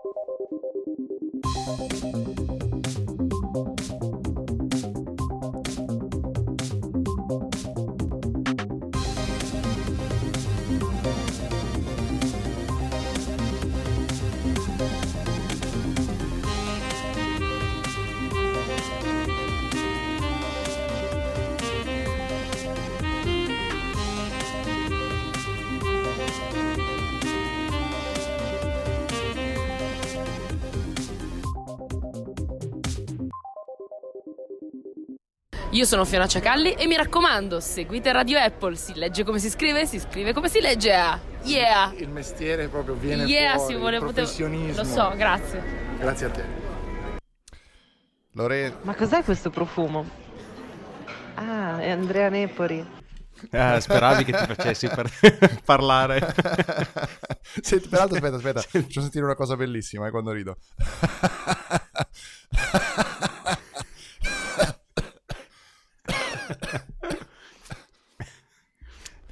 Thank you. Io sono Fiona Ciacalli e mi raccomando, seguite Radio Apple, si legge come si scrive, si scrive come si legge. Ah, yeah! Il mestiere proprio viene yeah, fuori, si vuole professionismo. Lo so, grazie. Grazie a te. Lore... Ma cos'è questo profumo? Ah, è Andrea Nepori. Ah, speravi che ti facessi per parlare. Senti, peraltro, aspetta, aspetta, faccio sentire una cosa bellissima eh, quando rido.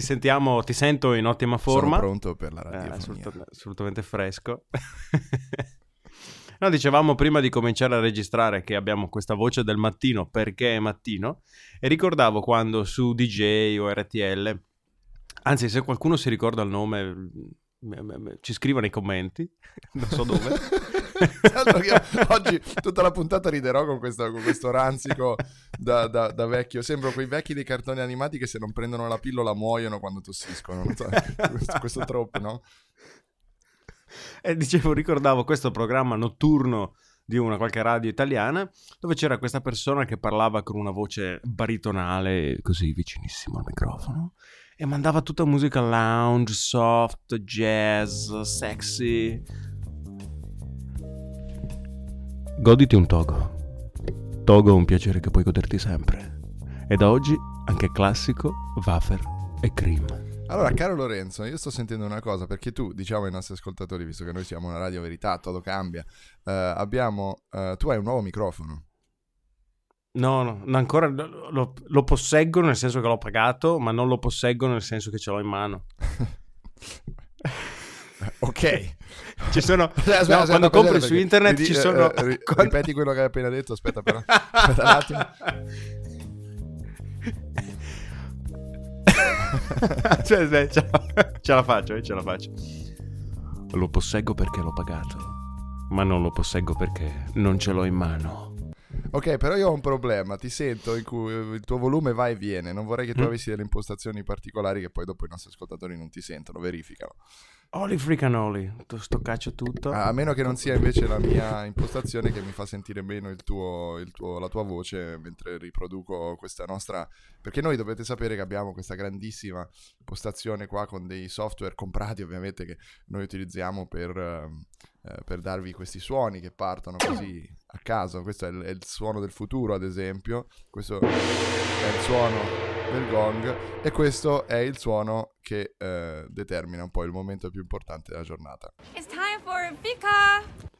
Ti sentiamo, ti sento in ottima Sono forma. pronto per la Eh, radiofonia. assoluta- assolutamente fresco. no, dicevamo prima di cominciare a registrare che abbiamo questa voce del mattino perché è mattino e ricordavo quando su DJ o RTL, anzi se qualcuno si ricorda il nome m- m- m- ci scriva nei commenti, non so dove. Oggi tutta la puntata riderò con questo, con questo ranzico da, da- da vecchio. Sembro quei vecchi dei cartoni animati che se non prendono la pillola muoiono quando tossiscono. Questo, questo troppo, no? E dicevo, ricordavo questo programma notturno di una qualche radio italiana dove c'era questa persona che parlava con una voce baritonale così vicinissimo al microfono e mandava tutta musica lounge, soft, jazz, sexy. Goditi un togo. Togo è un piacere che puoi goderti sempre. E da oggi anche classico, wafer e cream. Allora, caro Lorenzo, io sto sentendo una cosa perché tu, diciamo ai nostri ascoltatori, visto che noi siamo una radio verità, tutto cambia, eh, abbiamo, eh, tu hai un nuovo microfono. No, no, no, ancora lo, lo- lo posseggo nel senso che l'ho pagato, ma non lo posseggo nel senso che ce l'ho in mano. Ok. Ci sono Aspetta, aspetta, no, quando compri perché su internet ridi- ci eh, sono eh, ri- quando- Ripeti quello che hai appena detto, aspetta però. Aspetta un attimo. Cioè, beh, ce, la, ce la faccio, eh, ce la faccio. Lo posseggo perché l'ho pagato, ma non lo posseggo perché non ce l'ho in mano. Ok, però io ho un problema, ti sento in cui eh, il tuo volume va e viene, non vorrei che tu Mm. avessi delle impostazioni particolari che poi dopo i nostri ascoltatori non ti sentono, verificano. Freaking oli, tu sto caccio tutto. A meno che non sia invece la mia impostazione che mi fa sentire meno il tuo, il tuo- la tua voce mentre riproduco questa nostra... Perché noi dovete sapere che abbiamo questa grandissima postazione qua con dei software comprati ovviamente che noi utilizziamo per, ehm, eh, per darvi questi suoni che partono così a caso. Questo è il, è il suono del futuro ad esempio, questo è il suono del gong e questo è il suono che eh, determina un po' il momento più importante della giornata. It's time for Vika!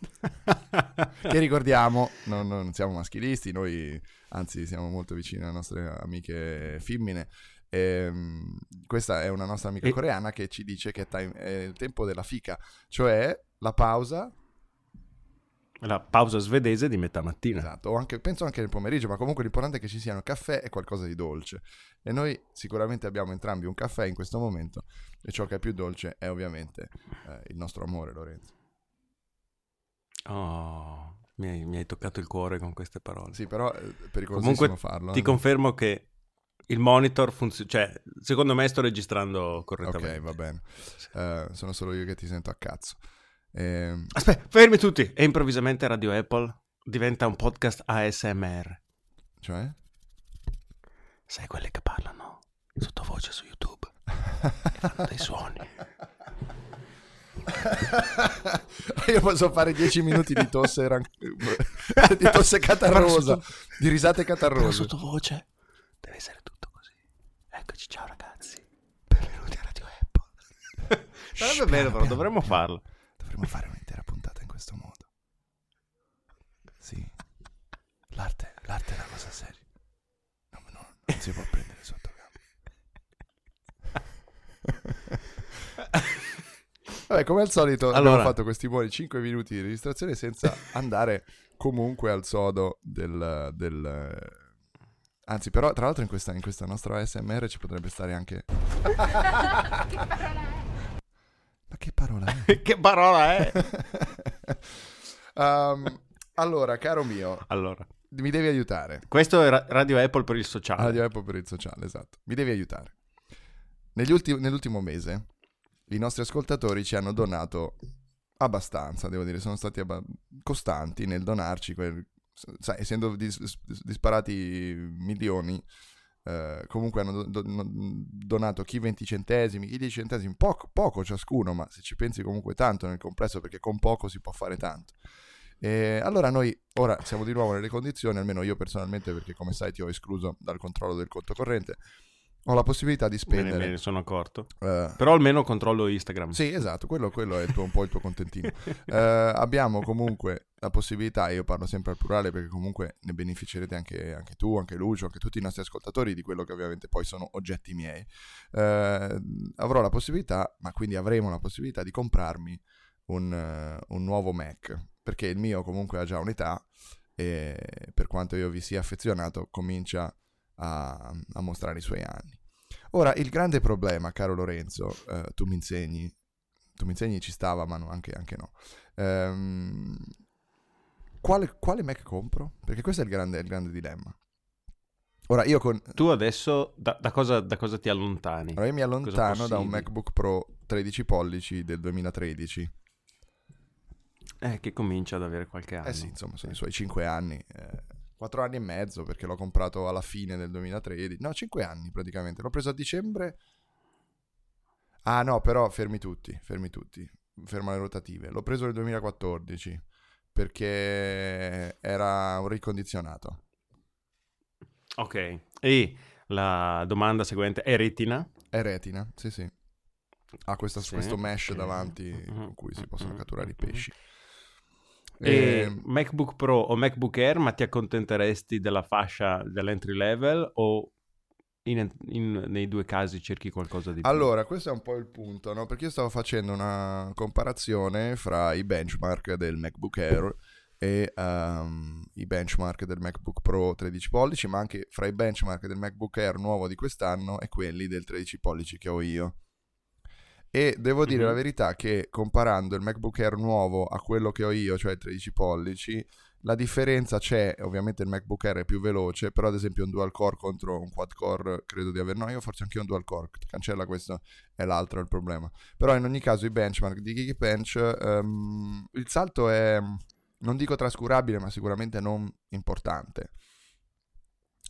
che ricordiamo, non, non siamo maschilisti, noi anzi siamo molto vicini alle nostre amiche femmine. Ehm, questa è una nostra amica E- coreana che ci dice che è, time- è il tempo della fica, cioè la pausa, La pausa svedese di metà mattina. esatto, o anche, penso anche nel pomeriggio, ma comunque l'importante è che ci siano caffè e qualcosa di dolce. E noi sicuramente abbiamo entrambi un caffè in questo momento e ciò che è più dolce è ovviamente eh, il nostro amore, Lorenzo. Oh, mi hai, mi hai toccato il cuore con queste parole. Sì, però è pericolosissimo Comunque farlo. ti eh. confermo che il monitor funziona, cioè secondo me sto registrando correttamente. Ok, va bene. Eh, sono solo io che ti sento a cazzo. Ehm, Aspetta, fermi tutti. E improvvisamente Radio Apple diventa un podcast ASMR. cioè? Sai quelle che parlano sottovoce su YouTube e fanno dei suoni. io posso fare 10 minuti di tosse, ran- di tosse catarrosa, Però di risate catarrose. sottovoce deve essere tutto così. Eccoci, ciao ragazzi. Benvenuti a Radio Apple. Sarebbe bello, però dovremmo farlo. Dovremmo fare un'intera puntata in questo modo. Sì. L'arte, l'arte è una cosa seria. No, no, non si può prendere sotto campo. Vabbè, come al solito abbiamo Allora. fatto questi buoni 5 minuti di registrazione senza andare comunque al sodo del... del- Anzi, però, tra l'altro in questa, in questa nostra ASMR ci potrebbe stare anche... Che parola è? che parola è? Um, allora, caro mio, allora, mi devi aiutare. questo è Ra- Radio Apple per il sociale. Radio Apple per il sociale, esatto. Mi devi aiutare. Negli ulti- nell'ultimo mese i nostri ascoltatori ci hanno donato abbastanza, devo dire, sono stati abba- costanti nel donarci, quel- sai, essendo dis- disparati milioni, eh, comunque hanno do- do- donato chi 20 centesimi, chi 10 centesimi, poco, poco ciascuno, ma se ci pensi comunque tanto nel complesso, perché con poco si può fare tanto. E allora noi ora siamo di nuovo nelle condizioni, almeno io personalmente, perché come sai ti ho escluso dal controllo del conto corrente, ho la possibilità di spendere. me ne sono accorto. eh, Però almeno controllo Instagram. sì, esatto, quello, quello è tuo- un po' il tuo contentino. Eh, abbiamo comunque la possibilità, io parlo sempre al plurale perché comunque ne beneficerete anche, anche tu, anche Lucio, anche tutti i nostri ascoltatori di quello che ovviamente poi sono oggetti miei. Eh, avrò la possibilità, ma quindi avremo la possibilità di comprarmi un, eh, un nuovo Mac, perché il mio comunque ha già un'età e per quanto io vi sia affezionato comincia a, a mostrare i suoi anni. Ora, il grande problema, caro Lorenzo, eh, tu mi insegni, tu mi insegni ci stava, ma no, anche, anche no. Ehm, quale, quale Mac compro? Perché questo è il grande, il grande dilemma. Ora, io, con, Tu adesso da, da cosa, da cosa ti allontani? allora io mi allontano da un? MacBook Pro 13 pollici del 2013. Eh, che comincia ad avere qualche anno. Eh sì, insomma, sono i suoi 5 anni. eh, 4 anni e mezzo perché l'ho comprato alla fine del 2013. No, 5 anni praticamente. L'ho preso a dicembre. Ah no, però fermi tutti, fermi tutti. Ferma le rotative. L'ho preso nel 2014 perché era un ricondizionato. Ok. E la domanda seguente è retina? È retina, sì sì. Ha questo, Sì, questo mesh davanti con cui si possono mhm, catturare i mhm. pesci. E Ehm, MacBook Pro o MacBook Air, ma ti accontenteresti della fascia dell'entry level o in- in- nei due casi cerchi qualcosa di più? Allora, questo è un po' il punto, no? Perché io stavo facendo una comparazione fra i benchmark del MacBook Air e ehm, i benchmark del MacBook Pro 13 pollici, ma anche fra i benchmark del MacBook Air nuovo di quest'anno e quelli del 13 pollici che ho io. E devo dire Mhm. la verità che comparando il MacBook Air nuovo a quello che ho io, cioè il 13 pollici, la differenza c'è, ovviamente il MacBook Air è più veloce, però ad esempio un dual core contro un quad core credo di aver, no io forse anche un dual core, cancella questo, è l'altro il problema. Però in ogni caso i benchmark di Geekbench, ehm, il salto è, non dico trascurabile, ma sicuramente non importante.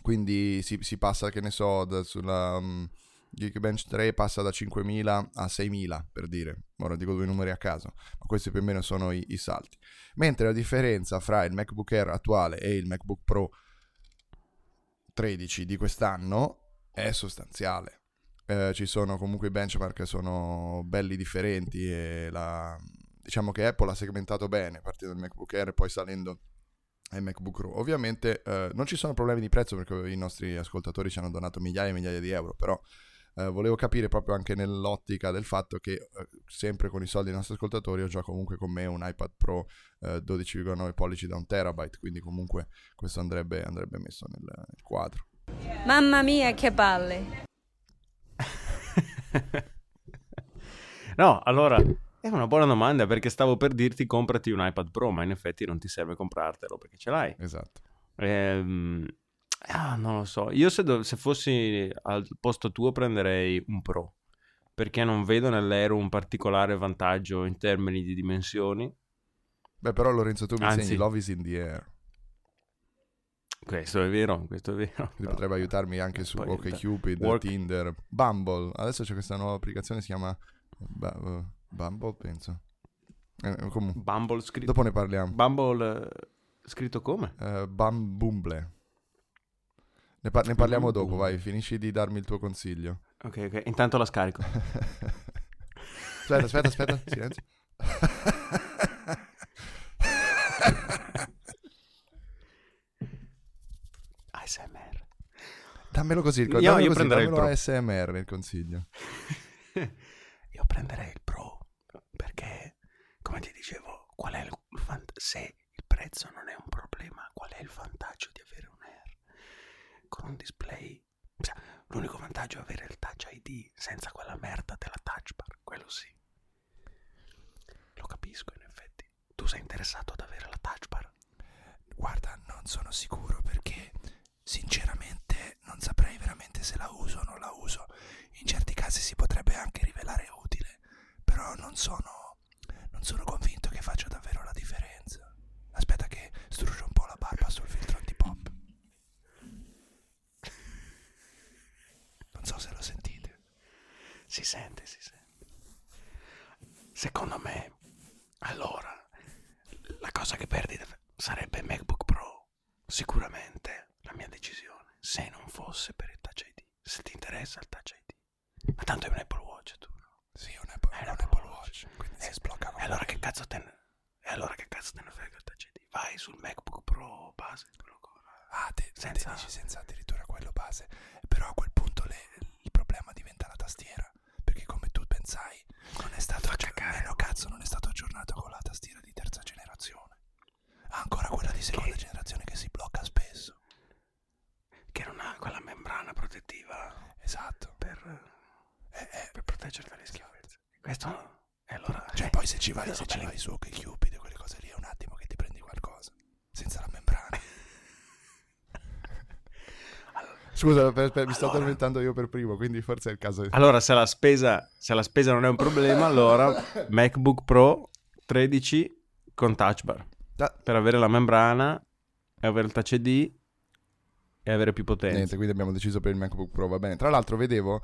Quindi si, si passa, che ne so, da- sulla um, Geekbench 3 passa da 5.000 a 6.000 per dire, ora dico due numeri a caso, ma questi più o meno sono i, i salti. Mentre la differenza fra il MacBook Air attuale e il MacBook Pro 13 di quest'anno è sostanziale. Eh, ci sono comunque i benchmark che sono belli differenti e la- diciamo che Apple ha segmentato bene partendo dal MacBook Air e poi salendo ai MacBook Pro. Ovviamente eh, non ci sono problemi di prezzo perché i nostri ascoltatori ci hanno donato migliaia e migliaia di euro, però eh, volevo capire proprio anche nell'ottica del fatto che eh, sempre con i soldi dei nostri ascoltatori ho già comunque con me un iPad Pro eh, 12,9 pollici da un terabyte, quindi comunque questo andrebbe, andrebbe messo nel, nel quadro. Mamma mia, che palle. no, allora è una buona domanda perché stavo per dirti comprati un iPad Pro, ma in effetti non ti serve comprartelo perché ce l'hai. Esatto. Ehm, ah, non lo so. Io se, dov- se fossi al posto tuo prenderei un Pro perché non vedo nell'Aero un particolare vantaggio in termini di dimensioni. Beh, però Lorenzo tu mi Anzi. insegni Love is in the air, Questo è vero, questo è vero. quindi potrebbe aiutarmi anche su Poi, OkCupid, work- Tinder, Bumble. Adesso c'è questa nuova applicazione, si chiama Ba- uh, Bumble, penso. Eh, comunque, Bumble scritto... dopo ne parliamo. Bumble eh, scritto come? Eh, Bum- Bumble. Ne, par- ne parliamo mm-hmm. dopo, vai, finisci di darmi il tuo consiglio. Ok, ok, intanto la scarico. aspetta, aspetta, aspetta, silenzio. ASMR. Dammelo così, no, dammelo io così, prenderei dammelo il ASMR il consiglio. io prenderei il Pro, perché, come ti dicevo, qual è il fant- se il prezzo non è un problema on display. Cioè, L'unico vantaggio è avere il touch ID senza quella merda della touch bar, quello sì. Lo capisco in effetti. Tu sei interessato ad avere la touch bar? Guarda, non sono sicuro perché sinceramente non saprei veramente se la uso o non la uso. In certi casi si potrebbe anche rivelare utile, però non sono non sono convinto che faccia davvero la differenza. Aspetta che struscio un po' la barba sul filtro antipop. Non so se lo sentite. Si sente, si sente. Secondo me, allora, la cosa che perdi sarebbe MacBook Pro. Sicuramente la mia decisione, se non fosse per il Touch ID. Se ti interessa il Touch ID. Ma tanto è un Apple Watch tu, no? Sì, un Apple, È un un Apple Watch, quindi si sblocca E allora che cazzo te ne... E allora che cazzo te ne frega il Touch ID? Vai sul MacBook Pro base, quello Ah, te, senza- te dici senza addirittura quello base. Però a quel punto le- il problema diventa la tastiera. Pensai, non è stato aggiornato. Eh no, cazzo, non è stato aggiornato con la tastiera di terza generazione. Ha ancora quella di seconda generazione che si blocca spesso. che non ha quella membrana protettiva Esatto. per, Eh, eh, per proteggere dalle schifezze. Questo... E allora... Cioè, eh, poi se ci vai, se ci vai su OkCupid e quelle cose lì, è un attimo che ti prendi qualcosa. Senza la membrana. Scusa, per- per- mi sto Allora. addormentando io per primo, quindi forse è il caso di... Allora, se la spesa, se la spesa non è un problema, allora MacBook Pro 13 con touch bar. Ah. Per avere la membrana e avere il touch ID e avere più potenza. Niente, quindi abbiamo deciso per il MacBook Pro, va bene. Tra l'altro vedevo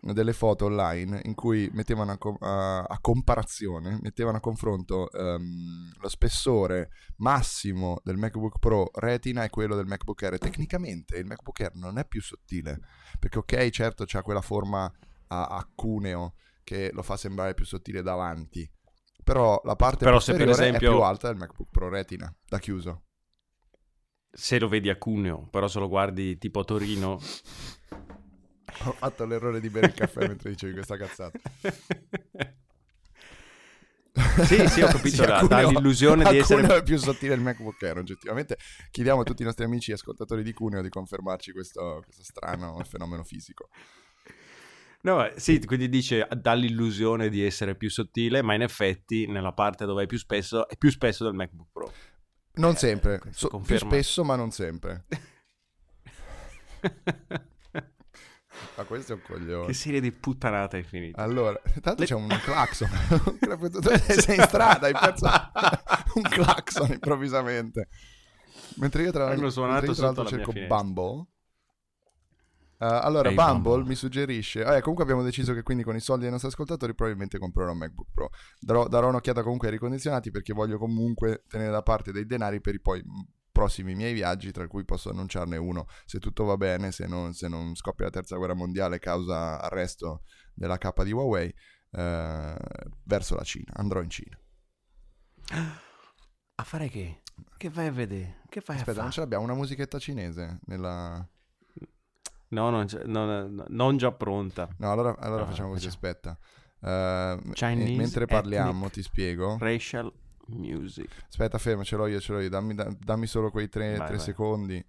delle foto online in cui mettevano a, co- a- a comparazione, mettevano a confronto ehm, lo spessore massimo del MacBook Pro Retina e quello del MacBook Air. Tecnicamente il MacBook Air non è più sottile, perché ok, certo c'ha quella forma a, a cuneo che lo fa sembrare più sottile davanti, però la parte Però se per esempio- è più alta del MacBook Pro Retina, da chiuso. Se lo vedi a Cuneo, però se lo guardi tipo a Torino... Ho fatto l'errore di bere il caffè mentre dicevi questa cazzata. Sì, sì, ho capito, dà- Cuneo- dà l'illusione di essere- più sottile il MacBook Air, oggettivamente. Chiediamo a tutti i nostri amici ascoltatori di Cuneo di confermarci questo, questo strano fenomeno fisico. No, sì, quindi dice dà l'illusione di essere più sottile, ma in effetti nella parte dove è più spesso è più spesso del MacBook Pro. Non Eh, sempre, so- più spesso ma non sempre. Ma questo è un coglione. che serie di puttanate hai finito? Allora, tanto c'è un clacson. Sei in strada, hai perso un clacson improvvisamente. Mentre io tra, Hanno mentre suonato io tra l'altro la cerco finestra. Bumble. Eh, allora, Ehi, Bumble, Bumble. mi suggerisce. eh, comunque abbiamo deciso che quindi con i soldi dei nostri ascoltatori probabilmente comprerò un MacBook Pro. Darò, darò un'occhiata comunque ai ricondizionati perché voglio comunque tenere da parte dei denari per i poi mh, prossimi miei viaggi, tra cui posso annunciarne uno se tutto va bene, se non, se non scoppia la terza guerra mondiale causa arresto della K di Huawei, eh, verso la Cina. Andrò in Cina. A fare che? Che vai a vedere? Che vai Aspetta, a non fare? ce l'abbiamo una musichetta cinese nella... No, non, c'è- non- non già pronta. No, allora, allora Ah, facciamo così, aspetta. Chinese mentre parliamo, ti spiego. Racial music. Aspetta, fermo, ce l'ho io, ce l'ho io. Dammi, da- dammi solo quei tre, Vai, tre vai. secondi.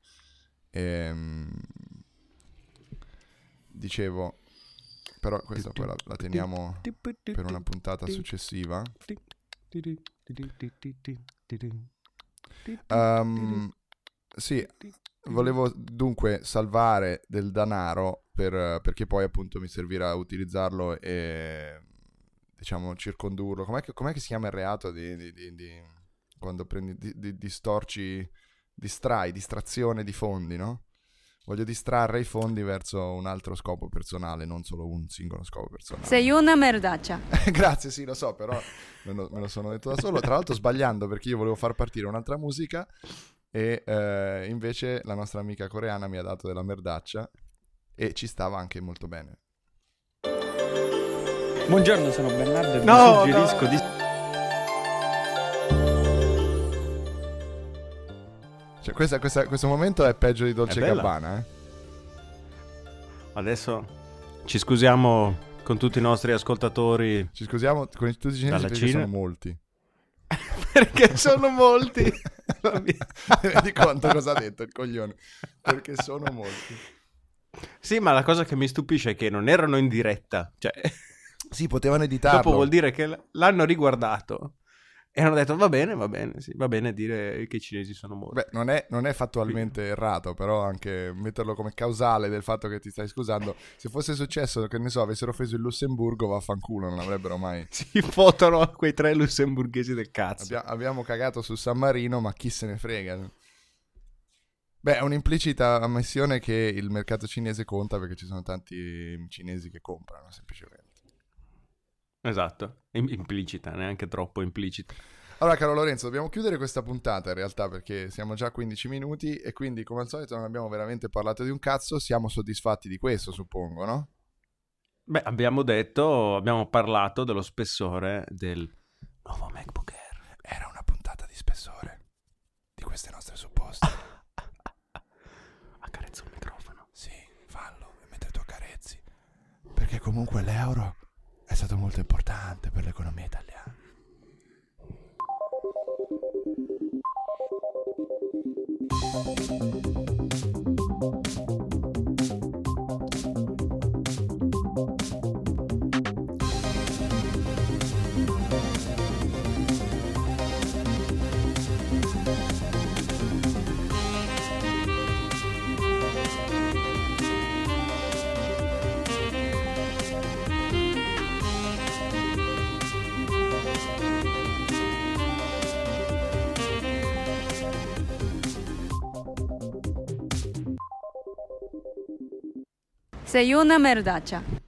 Ehm, dicevo, però questa poi la, la teniamo per una puntata successiva. Ehm, sì, volevo dunque salvare del denaro per- perché poi appunto mi servirà a utilizzarlo e diciamo circondurlo. Com'è che, com'è che si chiama il reato di, di- di- di- quando prendi, di, di- distorci, distrai, distrazione di fondi, no? Voglio distrarre i fondi verso un altro scopo personale, non solo un singolo scopo personale. Sei una merdaccia. Grazie, sì, lo so, però me lo, me lo sono detto da solo. Tra l'altro sbagliando perché io volevo far partire un'altra musica e eh, invece la nostra amica coreana mi ha dato della merdaccia e ci stava anche molto bene. Buongiorno, sono Bernardo e No, vi suggerisco no. di... Cioè, questa- questa- questo momento è peggio di Dolce. Gabbana, eh? Adesso ci scusiamo con tutti i nostri ascoltatori Ci scusiamo con tutti i cinesi perché Cina? sono molti. perché sono molti. Ti rendi conto cosa ha detto il coglione? Perché sono molti. Sì, ma la cosa che mi stupisce è che non erano in diretta. Cioè, Sì, potevano editarlo. dopo vuol dire che l'hanno riguardato e hanno detto va bene, va bene, sì, va bene dire che i cinesi sono morti. Beh, non è, non è fattualmente errato, però anche metterlo come causale del fatto che ti stai scusando. Se fosse successo, che ne so, avessero offeso il Lussemburgo, vaffanculo, non avrebbero mai. Si fotano quei tre lussemburghesi del cazzo. Abbia- abbiamo cagato su San Marino, ma chi se ne frega? Beh, è un'implicita ammissione che il mercato cinese conta perché ci sono tanti cinesi che comprano, semplicemente. Esatto, Im- implicita, neanche troppo implicita. Allora, caro Lorenzo, dobbiamo chiudere questa puntata in realtà perché siamo già a 15 minuti e quindi, come al solito, non abbiamo veramente parlato di un cazzo. Siamo soddisfatti di questo, suppongo, no? Beh, abbiamo detto, abbiamo parlato dello spessore del nuovo MacBook Air. Era una puntata di spessore di queste nostre supposte. Accarezzo il microfono. Sì, fallo mentre tu accarezzi. Perché comunque l'euro stato molto importante per l'economia italiana. Sei una merdaccia.